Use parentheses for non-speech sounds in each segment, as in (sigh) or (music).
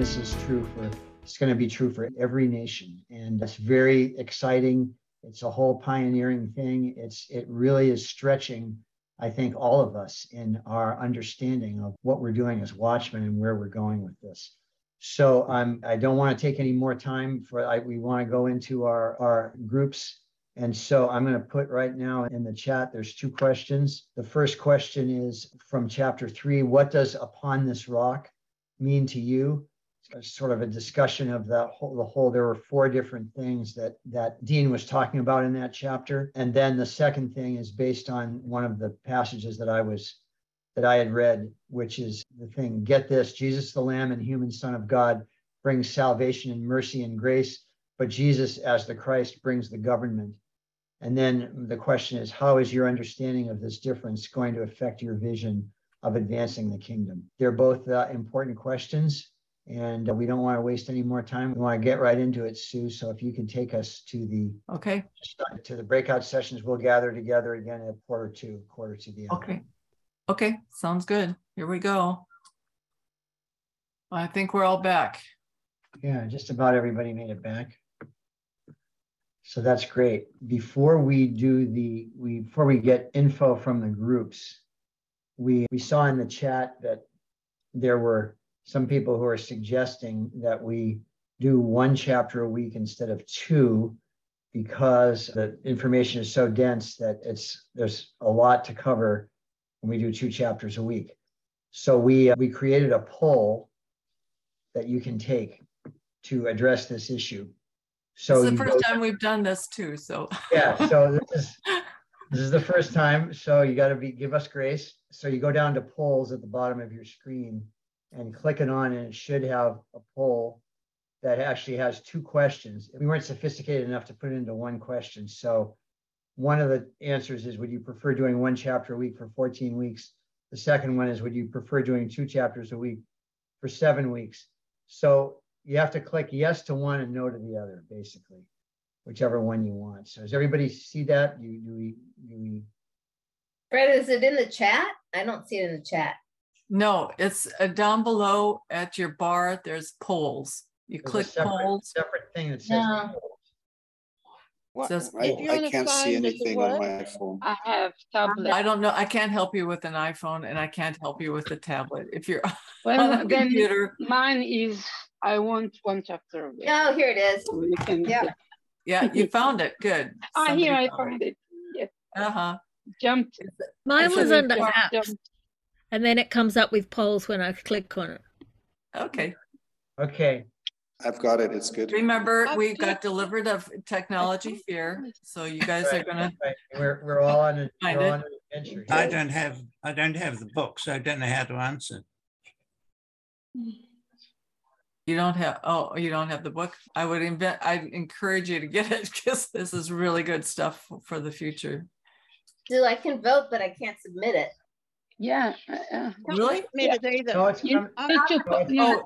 this is true for it's going to be true for every nation. And it's very exciting. It's a whole pioneering thing. It's it really is stretching i think all of us in our understanding of what we're doing as watchmen and where we're going with this. So I'm I don't want to take any more time for I, we want to go into our our groups. And so I'm going to put right now in the chat, there's two questions. The first question is from chapter three What does upon this rock mean to you? Sort of a discussion of the whole, the whole. There were four different things that, that Dean was talking about in that chapter. And then the second thing is based on one of the passages that I was that I had read, which is the thing get this Jesus, the Lamb and human Son of God, brings salvation and mercy and grace, but Jesus, as the Christ, brings the government. And then the question is, how is your understanding of this difference going to affect your vision of advancing the kingdom? They're both uh, important questions, and we don't want to waste any more time. We want to get right into it, Sue. So if you can take us to the okay to the breakout sessions, we'll gather together again at quarter two, quarter to the hour. Okay. Okay, sounds good. Here we go. I think we're all back. Yeah, just about everybody made it back. So that's great. Before we do the we before we get info from the groups, we we saw in the chat that there were some people who are suggesting that we do one chapter a week instead of two because the information is so dense that it's there's a lot to cover when we do two chapters a week. So we uh, we created a poll that you can take to address this issue. So it's the first time we've done this too. So yeah, so (laughs) this is this is the first time. So you got to be give us grace. So you go down to polls at the bottom of your screen and click it on, and it should have a poll that actually has two questions. We weren't sophisticated enough to put it into one question. So one of the answers is would you prefer doing one chapter a week for 14 weeks? The second one is would you prefer doing two chapters a week for seven weeks? So you have to click yes to one and no to the other, basically, whichever one you want. So does everybody see that? You do we do we Fred, is it in the chat? I don't see it in the chat. No, it's uh, down below at your bar. There's polls. You there's click separate, polls. Separate thing that says no. What, says, I, I can't see anything on my phone. I have tablet. I don't know. I can't help you with an iPhone, and I can't help you with a tablet. If you're (laughs) well, on a computer, mine is I want one chapter. of it. Oh, here it is. So you can, yeah. Yeah, you (laughs) found it. Good. Ah, here I found it. Yes. Uh huh. Jumped. Mine was under apps, jumped. And then it comes up with polls when I click on it. Okay. Okay. I've got it. It's good. Remember, we got delivered of technology fear, so you guys right, are gonna. Right. We're we're all on, a, we're on an adventure. I don't have I don't have the book, so I don't know how to answer. You don't have, oh, you don't have the book? I would invent, I'd encourage you to get it (laughs) because this is really good stuff for the future. Still, I can vote, but I can't submit it. Yeah. Uh, really? Yeah. No, it's, you, oh,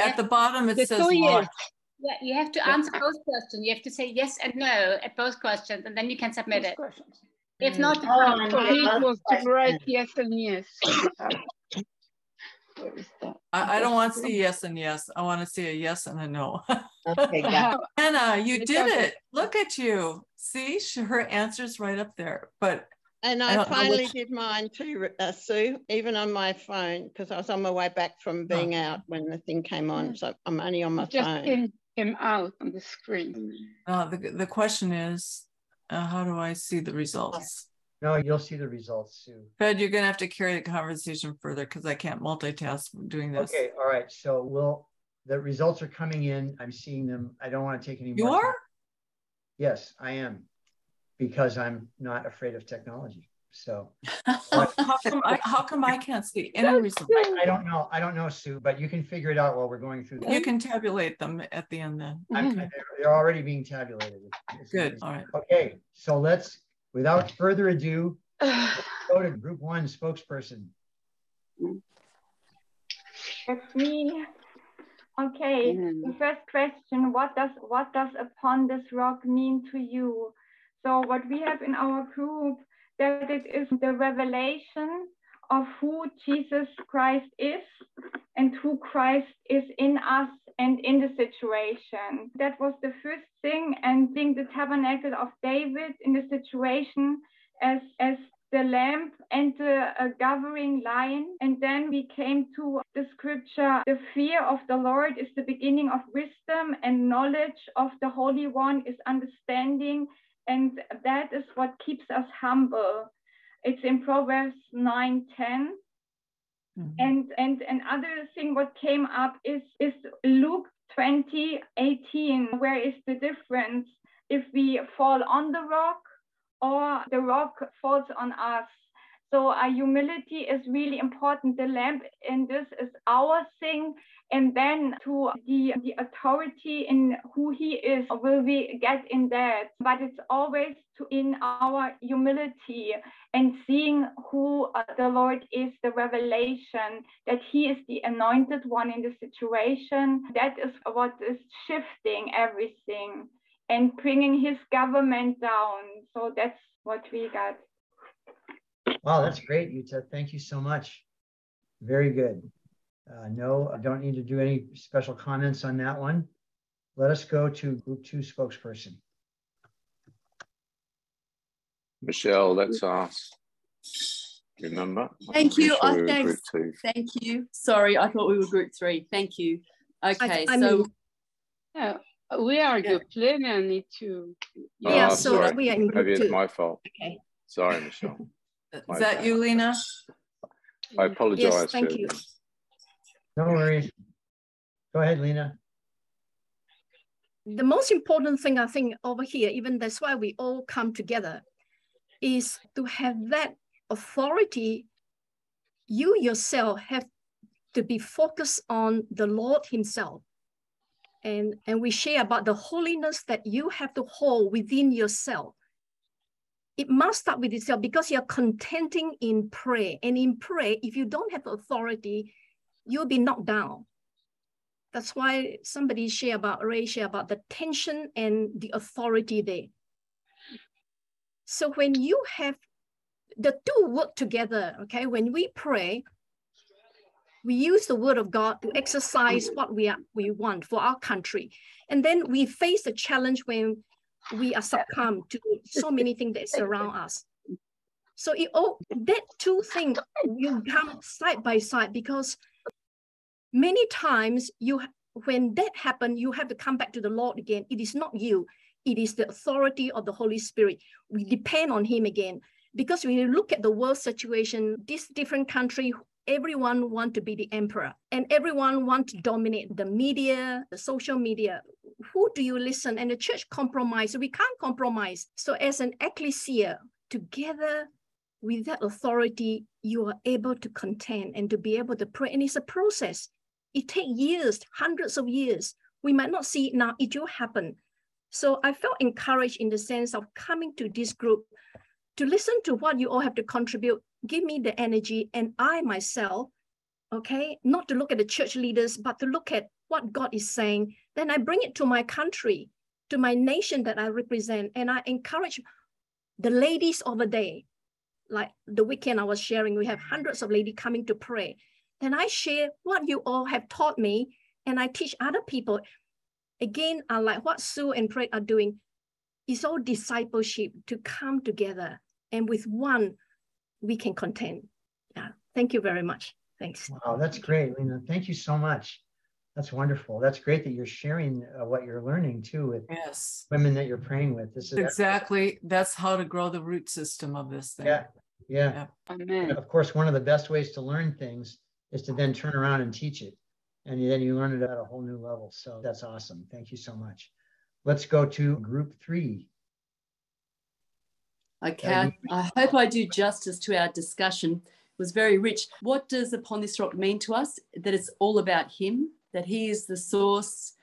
at the bottom, it the says Yeah, you have to answer both questions. You have to say yes and no at both questions, and then you can submit both it. Questions. If mm. not, oh, so he was to write (coughs) yes and yes. I, I, don't want to see yes and yes. I want to see a yes and a no. okay, (laughs) Anna, you did it. Look at you. See, her answer's right up there. But and I, I finally which... did mine too, uh, Sue, even on my phone, because I was on my way back from oh. being oh. out when the thing came on. So I'm only on my just phone. Just came out on the screen. Uh, the, the question is, uh, how do I see the results? No, you'll see the results soon. Fred, you're gonna have to carry the conversation further because I can't multitask doing this. Okay, all right. So we'll the results are coming in. I'm seeing them. I don't want to take any more. You are? Time. Yes, I am. Because I'm not afraid of technology. So (laughs) how, come I, how come I can't see any results? I, I, don't know. I don't know, Sue, but you can figure it out while we're going through. This. You can tabulate them at the end then. they're, they're, already being tabulated. It's, Good. All right. Okay. So let's without further ado, (sighs) go to group one spokesperson. That's me. Okay, mm. the first question, what does what does upon this rock mean to you? So what we have in our group, that it is the revelation of who Jesus Christ is and who Christ is in us and in the situation. That was the first thing, and seeing the tabernacle of David in the situation as as the lamp and the uh, gathering lion. And then we came to the scripture the fear of the Lord is the beginning of wisdom, and knowledge of the Holy One is understanding. And that is what keeps us humble. It's in Proverbs 9 10. Mm-hmm. And and another thing what came up is is Luke 20, 18. Where is the difference? If we fall on the rock or the rock falls on us. So our humility is really important. The lamp in this is our thing. And then to the, the authority in who he is, will we get in that? But it's always to in our humility and seeing who uh, the Lord is, the revelation that he is the anointed one in the situation. That is what is shifting everything and bringing his government down. So that's what we got. Wow, that's great, Yuta. Thank you so much. Very good. Uh, no, I don't need to do any special comments on that one. Let us go to group two spokesperson. Michelle, that's us. Ask. Remember? Thank you. Sure oh, thanks. Thank you. Sorry, I thought we were group three. Thank you. Okay, I, I so. Mean, yeah, we are yeah. group three and need to. Yeah, oh, so sorry. we are in group Maybe two. it's my fault. Okay. Sorry, Michelle. Is that you, Lena? I apologize. Yes, thank you. No worries. Go ahead, Lena. The most important thing I think over here, even that's why we all come together, is to have that authority. You yourself have to be focused on the Lord Himself. And, and we share about the holiness that you have to hold within yourself it must start with yourself because you're contenting in prayer. And in prayer, if you don't have authority, you'll be knocked down. That's why somebody share about Ray share about the tension and the authority there. So when you have the two work together, okay, when we pray, we use the word of God to exercise what we are, we want for our country. And then we face the challenge when we are succumb to so many things that surround us. So it all that two things you come side by side because many times you when that happen, you have to come back to the Lord again. It is not you, it is the authority of the Holy Spirit. We depend on Him again. Because when you look at the world situation, this different country everyone want to be the emperor. And everyone want to dominate the media the social media. Who do you listen? And the church compromise. We can't compromise. So as an ecclesia together with that authority you are able to contend and to be able to pray. And it's a process it takes years hundreds of years we might not see it now it will happen so i felt encouraged in the sense of coming to this group to listen to what you all have to contribute give me the energy and I myself, okay, not to look at the church leaders, but to look at what God is saying, then I bring it to my country, to my nation that I represent. And I encourage the ladies of the day, like the weekend I was sharing, we have hundreds of ladies coming to pray. Then I share what you all have taught me and I teach other people. Again, I like what Sue and Fred are doing. It's all discipleship to come together and with one we can contend. Yeah. Thank you very much. Thanks. Wow, that's great, Lena. Thank you so much. That's wonderful. That's great that you're sharing uh, what you're learning too with yes women that you're praying with. This is exactly that's how to grow the root system of this thing. Yeah, yeah. yeah. Amen. of course, one of the best ways to learn things is to then turn around and teach it, and then you learn it at a whole new level. So that's awesome. Thank you so much. Let's go to group three. Okay, I hope I do justice to our discussion. It was very rich. What does Upon This Rock mean to us? That it's all about Him, that He is the source,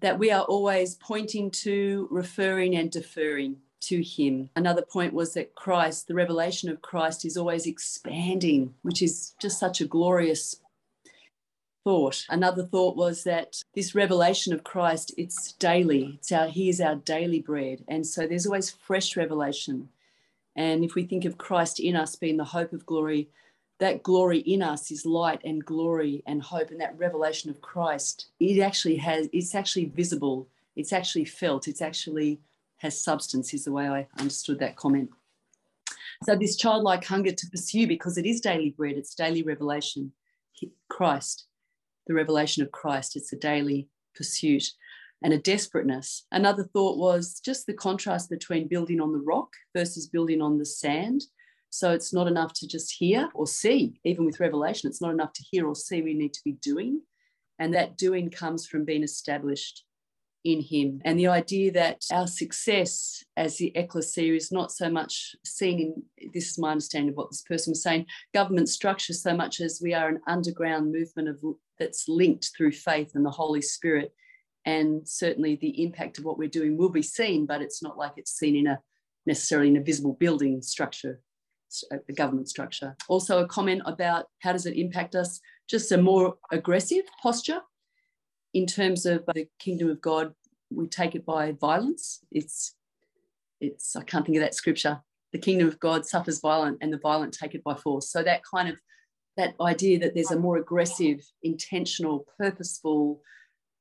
that we are always pointing to, referring, and deferring to Him. Another point was that Christ, the revelation of Christ, is always expanding, which is just such a glorious thought. Another thought was that this revelation of Christ, it's daily. It's our He is our daily bread. And so there's always fresh revelation. And if we think of Christ in us being the hope of glory, that glory in us is light and glory and hope and that revelation of christ it actually has it's actually visible it's actually felt it's actually has substance is the way i understood that comment so this childlike hunger to pursue because it is daily bread it's daily revelation christ the revelation of christ it's a daily pursuit and a desperateness another thought was just the contrast between building on the rock versus building on the sand so it's not enough to just hear or see, even with revelation, it's not enough to hear or see. We need to be doing. And that doing comes from being established in Him. And the idea that our success as the ecclesia is not so much seen in this is my understanding of what this person was saying government structure, so much as we are an underground movement of that's linked through faith and the Holy Spirit. And certainly the impact of what we're doing will be seen, but it's not like it's seen in a necessarily in a visible building structure a government structure. Also, a comment about how does it impact us? Just a more aggressive posture in terms of uh, the kingdom of God. We take it by violence. It's, it's. I can't think of that scripture. The kingdom of God suffers violent, and the violent take it by force. So that kind of that idea that there's a more aggressive, intentional, purposeful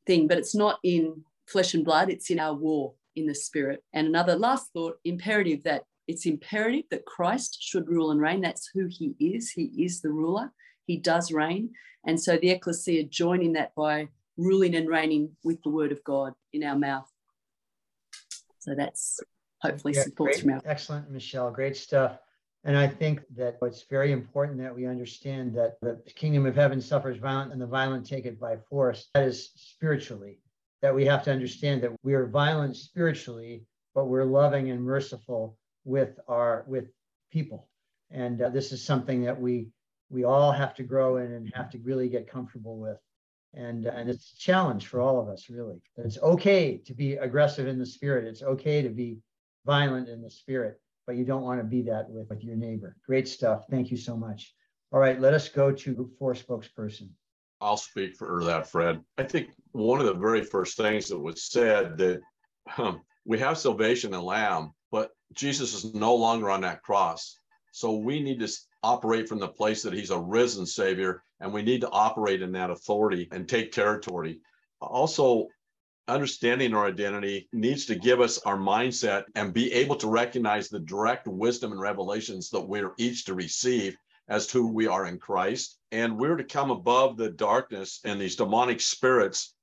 thing, but it's not in flesh and blood. It's in our war in the spirit. And another last thought imperative that it's imperative that Christ should rule and reign. That's who he is. He is the ruler. He does reign. And so the ecclesia join in that by ruling and reigning with the word of God in our mouth. So that's hopefully yeah, supports great, from our. Excellent, Michelle. Great stuff. And I think that it's very important that we understand that the kingdom of heaven suffers violent and the violent take it by force. That is spiritually, that we have to understand that we are violent spiritually, but we're loving and merciful with our with people and uh, this is something that we we all have to grow in and have to really get comfortable with and and it's a challenge for all of us really. That it's okay to be aggressive in the spirit. It's okay to be violent in the spirit but you don't want to be that with, with your neighbor. Great stuff. Thank you so much. All right let us go to group four spokesperson. I'll speak for that fred. I think one of the very first things that was said that um, we have salvation in lamb but Jesus is no longer on that cross. So we need to operate from the place that he's a risen savior and we need to operate in that authority and take territory. Also, understanding our identity needs to give us our mindset and be able to recognize the direct wisdom and revelations that we're each to receive as to who we are in Christ. And we're to come above the darkness and these demonic spirits,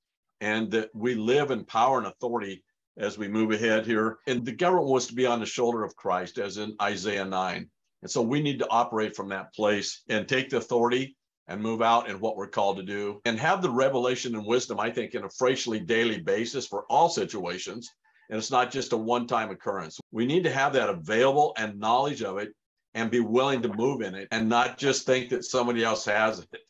and that we live in power and authority as we move ahead here. And the government was to be on the shoulder of Christ, as in Isaiah 9. And so we need to operate from that place and take the authority and move out in what we're called to do and have the revelation and wisdom, I think, in a freshly daily basis for all situations. And it's not just a one time occurrence. We need to have that available and knowledge of it and be willing to move in it and not just think that somebody else has it.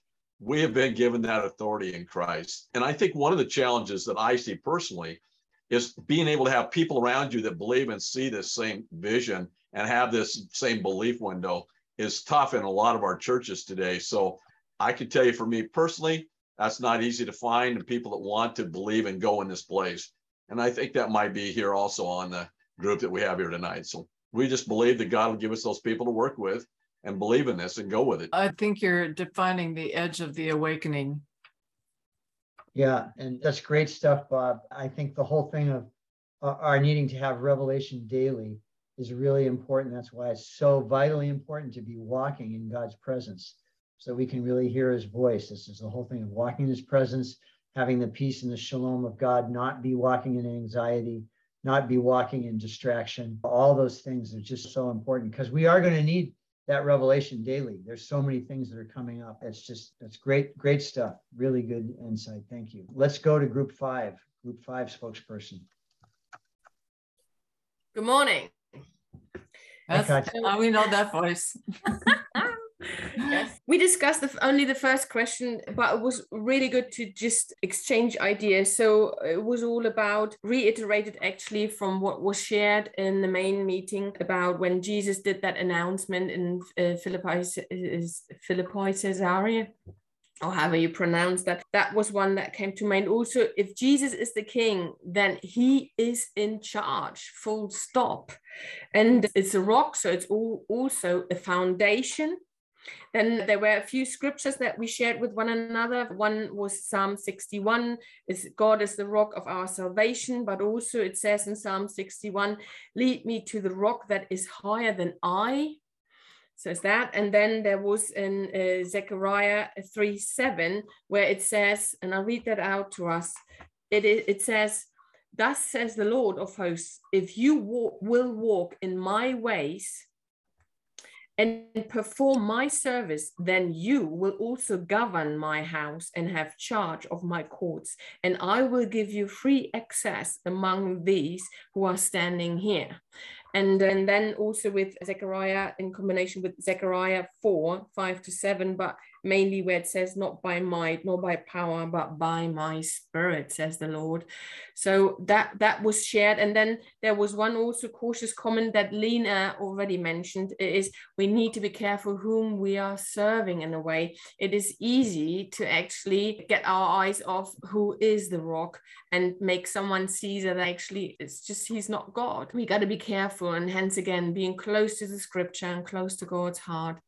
We have been given that authority in Christ. And I think one of the challenges that I see personally is being able to have people around you that believe and see this same vision and have this same belief window is tough in a lot of our churches today. So I can tell you for me personally, that's not easy to find and people that want to believe and go in this place. And I think that might be here also on the group that we have here tonight. So we just believe that God will give us those people to work with and believe in this and go with it. I think you're defining the edge of the awakening yeah, and that's great stuff, Bob. I think the whole thing of uh, our needing to have revelation daily is really important. That's why it's so vitally important to be walking in God's presence so we can really hear his voice. This is the whole thing of walking in his presence, having the peace and the shalom of God, not be walking in anxiety, not be walking in distraction. All those things are just so important because we are going to need that revelation daily. There's so many things that are coming up. It's just, it's great, great stuff. Really good insight. Thank you. Let's go to group five, group five spokesperson. Good morning. That's, how we know that voice. yes. (laughs) We discussed the, only the first question, but it was really good to just exchange ideas. So it was all about reiterated actually from what was shared in the main meeting about when Jesus did that announcement in uh, Philippi, is Philippi Caesarea or however you pronounce that that was one that came to mind also if jesus is the king then he is in charge full stop and it's a rock so it's all also a foundation Then there were a few scriptures that we shared with one another. One was Psalm 61, is God is the rock of our salvation, but also it says in Psalm 61, lead me to the rock that is higher than I. Says that. And then there was in uh, Zechariah 3 7, where it says, and I'll read that out to us. It, it says, Thus says the Lord of hosts, if you will walk in my ways, and perform my service, then you will also govern my house and have charge of my courts, and I will give you free access among these who are standing here. And, and then also with Zechariah in combination with Zechariah 4, 5 to 7, but mainly where it says, Not by might, nor by power, but by my spirit, says the Lord. So that that was shared. And then there was one also cautious comment that Lena already mentioned is we need to be careful whom we are serving in a way. It is easy to actually get our eyes off who is the rock and make someone see that actually it's just he's not God. We got to be careful. And hence again, being close to the scripture and close to God's heart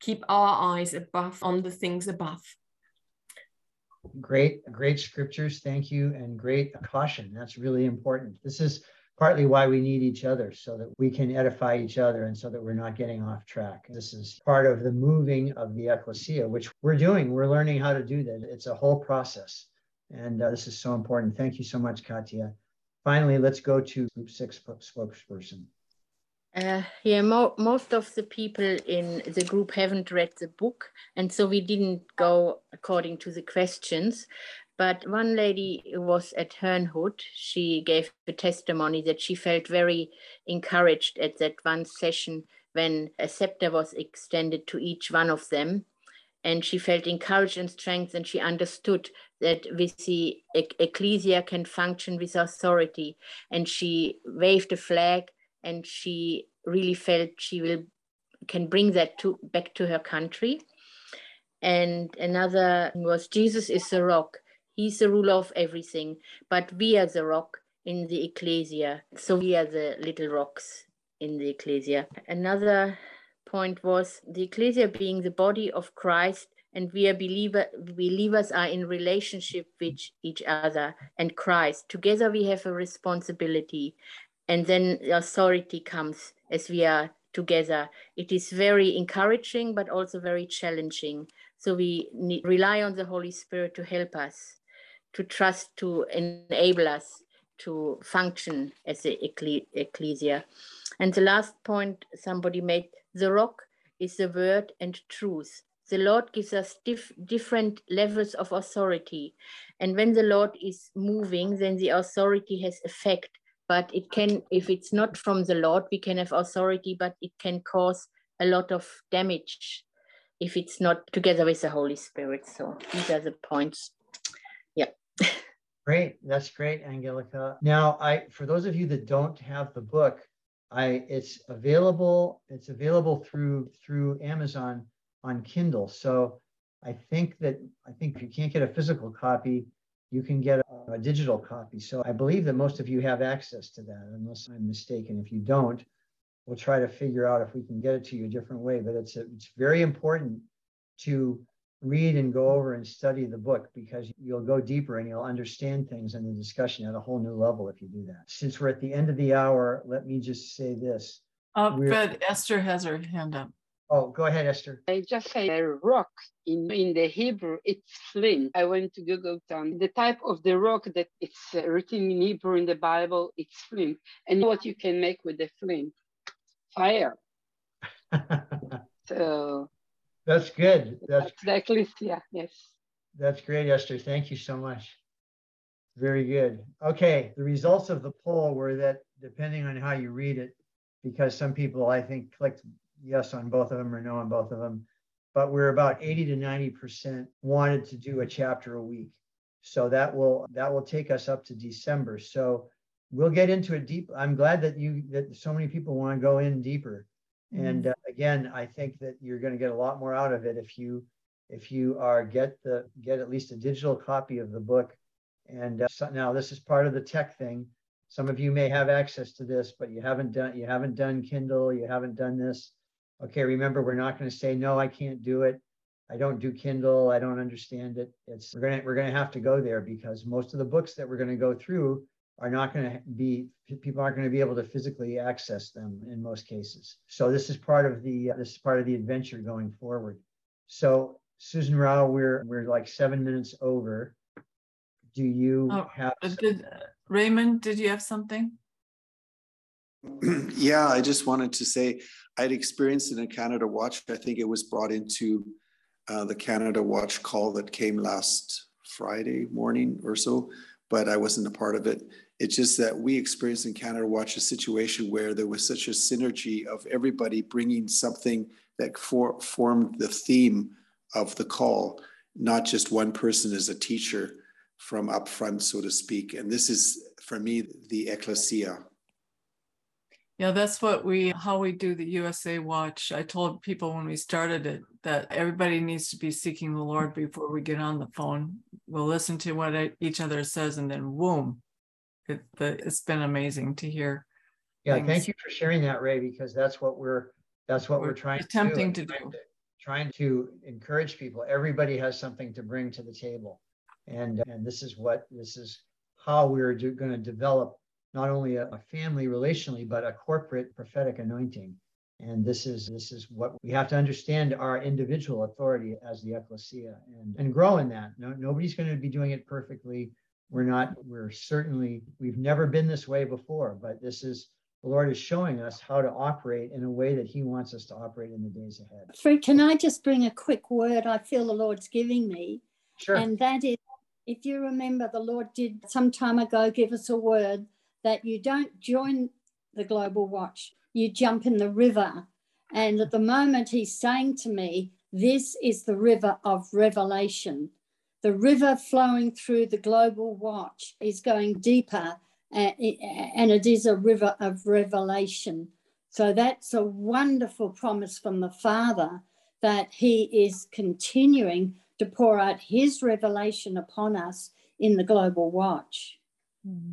keep our eyes above on the things above. Great, great scriptures. Thank you. And great caution. That's really important. This is partly why we need each other so that we can edify each other and so that we're not getting off track. This is part of the moving of the ecclesia, which we're doing. We're learning how to do that. It's a whole process. And uh, this is so important. Thank you so much, Katja. Finally, let's go to Group 6 spokesperson. Uh, yeah, mo- most of the people in the group haven't read the book, and so we didn't go according to the questions. But one lady was at Herrnhut. She gave a testimony that she felt very encouraged at that one session when a scepter was extended to each one of them. And she felt encouraged and strength, and she understood that with the ecclesia can function with authority. And she waved a flag and she really felt she will can bring that to back to her country. And another was Jesus is the rock. He's the ruler of everything, but we are the rock in the ecclesia. So we are the little rocks in the ecclesia. Another point was the ecclesia being the body of Christ and we are believer believers are in relationship with each other and Christ. Together we have a responsibility and then the authority comes as we are together. It is very encouraging, but also very challenging. So we need, rely on the Holy Spirit to help us, to trust, to enable us to function as the ecclesia. And the last point somebody made the rock is the word and truth. The Lord gives us dif- different levels of authority. And when the Lord is moving, then the authority has effect but it can if it's not from the lord we can have authority but it can cause a lot of damage if it's not together with the holy spirit. So these are the points. Yeah. (laughs) Great. That's great angelica. Now i for those of you that don't have the book i it's available it's available through through amazon on kindle. So i think that i think if you can't get a physical copy you can get a, digital copy. So I believe that most of you have access to that, unless I'm mistaken. If you don't, we'll try to figure out if we can get it to you a different way. But it's a, it's very important to read and go over and study the book because you'll go deeper and you'll understand things in the discussion at a whole new level if you do that. Since we're at the end of the hour, let me just say this. Uh, but Esther has her hand up. Oh, go ahead, Esther. I just say a rock in, in the Hebrew, it's flint. I went to Google town. The type of the rock that it's uh, written in Hebrew in the Bible, it's flint. And what you can make with the flint? Fire. (laughs) so that's good. That's, the yeah, yes. That's great, Esther. Thank you so much. Very good. Okay, the results of the poll were that depending on how you read it, because some people I think clicked yes on both of them or no on both of them. But we're about 80 to 90% wanted to do a chapter a week. So that will that will take us up to December. So we'll get into it deep. I'm glad that you that so many people want to go in deeper. Mm-hmm. And uh, again, I think that you're going to get a lot more out of it if you if you are get the get at least a digital copy of the book. And uh, so now this is part of the tech thing. Some of you may have access to this, but you haven't done you haven't done Kindle, you haven't done this okay, remember, we're not going to say, no, I can't do it. I don't do Kindle. I don't understand it. It's we're gonna we're gonna have to go there because most of the books that we're going to go through are not going to be people aren't going to be able to physically access them in most cases. So this is part of the uh, this is part of the adventure going forward. So Susan Rao, we're we're like seven minutes over. Do you oh, have? Did Raymond? Did you have something? (clears throat) yeah, I just wanted to say I'd experienced it in Canada Watch. I think it was brought into uh, the Canada Watch call that came last Friday morning or so, but I wasn't a part of it. It's just that we experienced in Canada Watch a situation where there was such a synergy of everybody bringing something that for, formed the theme of the call, not just one person as a teacher from up front, so to speak. And this is, for me, the ecclesia yeah, that's what we, how we do the USA Watch. I told people when we started it that everybody needs to be seeking the Lord before we get on the phone. We'll listen to what each other says and then boom. It, it's been amazing to hear. Yeah, things. thank you for sharing that, Ray, because that's what we're, that's what we're, we're trying attempting to do. To do. Trying to encourage people. Everybody has something to bring to the table. And, and this is what, this is how we're going to develop not only a, a family relationally, but a corporate prophetic anointing. And this is this is what we have to understand our individual authority as the ecclesia and, and grow in that. No, nobody's going to be doing it perfectly. We're not, we're certainly, we've never been this way before, but this is the Lord is showing us how to operate in a way that He wants us to operate in the days ahead. Fred, can I just bring a quick word I feel the Lord's giving me? Sure. And that is, if you remember, the Lord did some time ago give us a word that you don't join the Global Watch, you jump in the river. And at the moment, he's saying to me, This is the river of revelation. The river flowing through the Global Watch is going deeper, and it is a river of revelation. So that's a wonderful promise from the Father that He is continuing to pour out His revelation upon us in the Global Watch. Mm-hmm.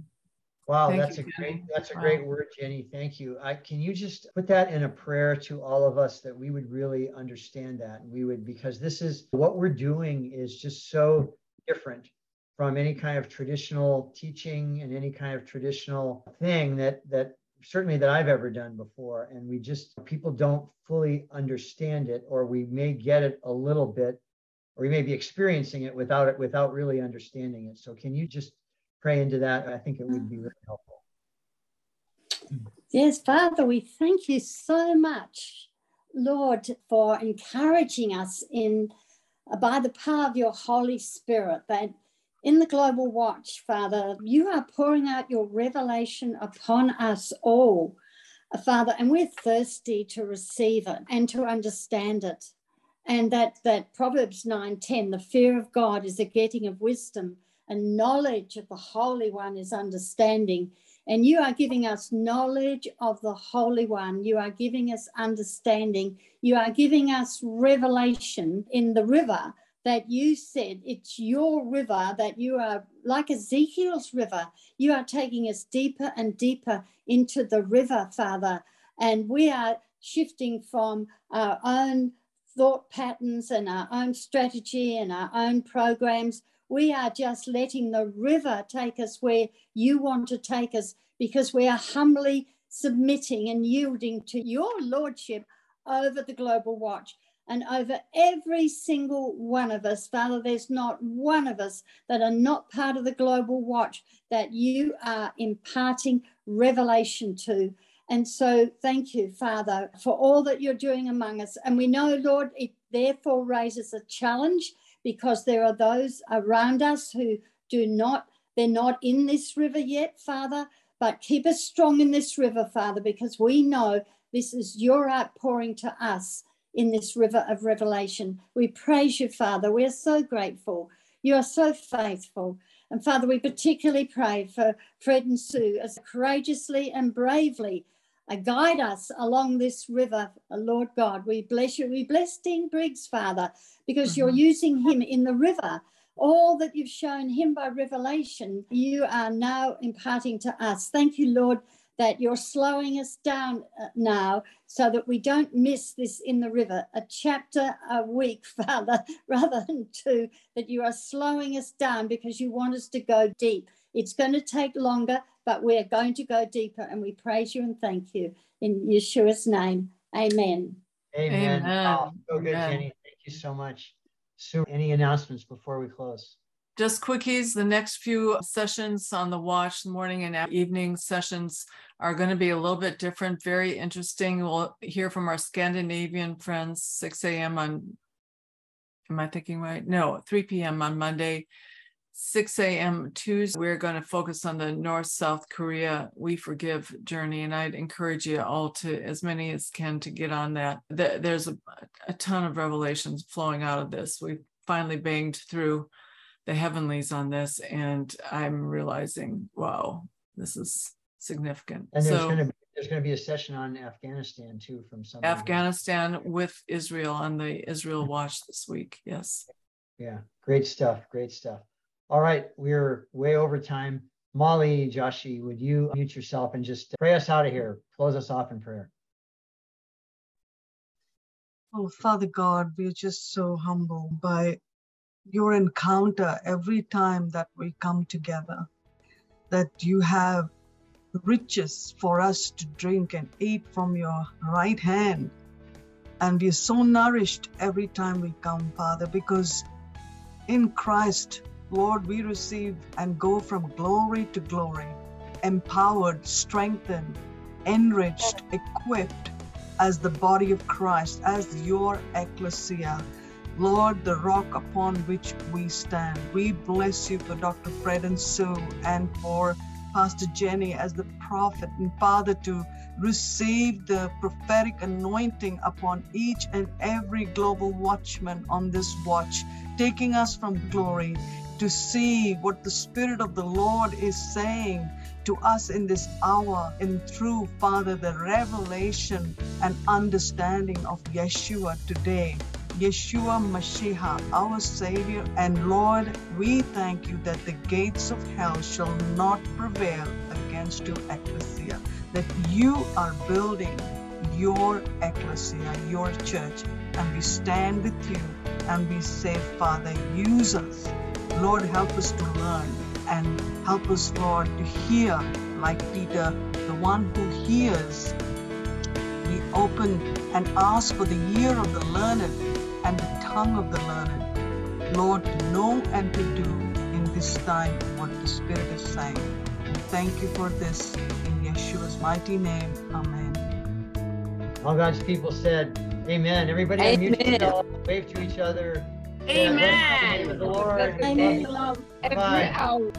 Wow, Thank that's you, a great that's a wow. great word, Jenny. Thank you. I, can you just put that in a prayer to all of us that we would really understand that we would because this is what we're doing is just so different from any kind of traditional teaching and any kind of traditional thing that that certainly that I've ever done before and we just people don't fully understand it or we may get it a little bit or we may be experiencing it without it without really understanding it. So can you just pray into that. I think it would be really helpful. Yes, Father, we thank you so much, Lord, for encouraging us in uh, by the power of your Holy Spirit that in the global watch, Father, you are pouring out your revelation upon us all, uh, Father, and we're thirsty to receive it and to understand it. And that that Proverbs 9:10, the fear of God is a getting of wisdom and knowledge of the Holy One is understanding. And you are giving us knowledge of the Holy One. You are giving us understanding. You are giving us revelation in the river that you said it's your river, that you are like Ezekiel's river. You are taking us deeper and deeper into the river, Father. And we are shifting from our own thought patterns and our own strategy and our own programs we are just letting the river take us where you want to take us because we are humbly submitting and yielding to your lordship over the global watch and over every single one of us. Father, there's not one of us that are not part of the global watch that you are imparting revelation to. And so, thank you, Father, for all that you're doing among us. And we know, Lord, it therefore raises a challenge because there are those around us who do not, they're not in this river yet, Father. But keep us strong in this river, Father, because we know this is your outpouring to us in this river of revelation. We praise you, Father. We are so grateful. You are so faithful. And Father, we particularly pray for Fred and Sue as courageously and bravely guide us along this river, uh, Lord God. We bless you. We bless Dean Briggs, Father, because mm-hmm. you're using him in the river. All that you've shown him by revelation, you are now imparting to us. Thank you, Lord, that you're slowing us down uh, now so that we don't miss this in the river, a chapter a week, (laughs) Father, rather than two, that you are slowing us down because you want us to go deep. It's going to take longer, but we're going to go deeper, and we praise you and thank you in Yeshua's name. Amen. Amen. Amen. Oh, so good, Amen. Jenny. Thank you so much. So, any announcements before we close? Just quickies. The next few sessions on the watch, morning and evening sessions, are going to be a little bit different. Very interesting. We'll hear from our Scandinavian friends, 6 a.m. on, am I thinking right? No, 3 p.m. on Monday. 6 a.m. Tuesday, we're going to focus on the North South Korea We Forgive journey. And I'd encourage you all to, as many as can, to get on that. There's a, a ton of revelations flowing out of this. We've finally banged through the heavenlies on this, and I'm realizing, wow, this is significant. And there's so, going to be there's going to be a session on Afghanistan too from some Afghanistan with Israel on the Israel Watch this week. Yes. Yeah, great stuff. Great stuff. All right, we're way over time. Molly, Joshi, would you mute yourself and just pray us out of here? Close us off in prayer. Oh, Father God, we're just so humbled by your encounter every time that we come together, that you have riches for us to drink and eat from your right hand. And we're so nourished every time we come, Father, because in Christ Lord, we receive and go from glory to glory, empowered, strengthened, enriched, equipped as the body of Christ, as your ecclesia. Lord, the rock upon which we stand. We bless you for Dr. Fred and Sue and for Pastor Jenny as the prophet and Father to receive the prophetic anointing upon each and every global watchman on this watch, taking us from glory to see what the Spirit of the Lord is saying to us in this hour and through, Father, the revelation and understanding of Yeshua today. Yeshua Mashiach, our Savior and Lord, we thank you that the gates of hell shall not prevail against your ecclesia, that you are building your ecclesia, your church, and we stand with you and we say, Father, use us Lord, help us to learn and help us, Lord, to hear like Peter, the one who hears. We open and ask for the ear of the learned and the tongue of the learned. Lord, to know and to do in this time what the Spirit is saying. And thank you for this in Yeshua's mighty name. Amen. All God's people said, Amen. Everybody Amen. wave to each other. Amen. Lord. Amen. Bye.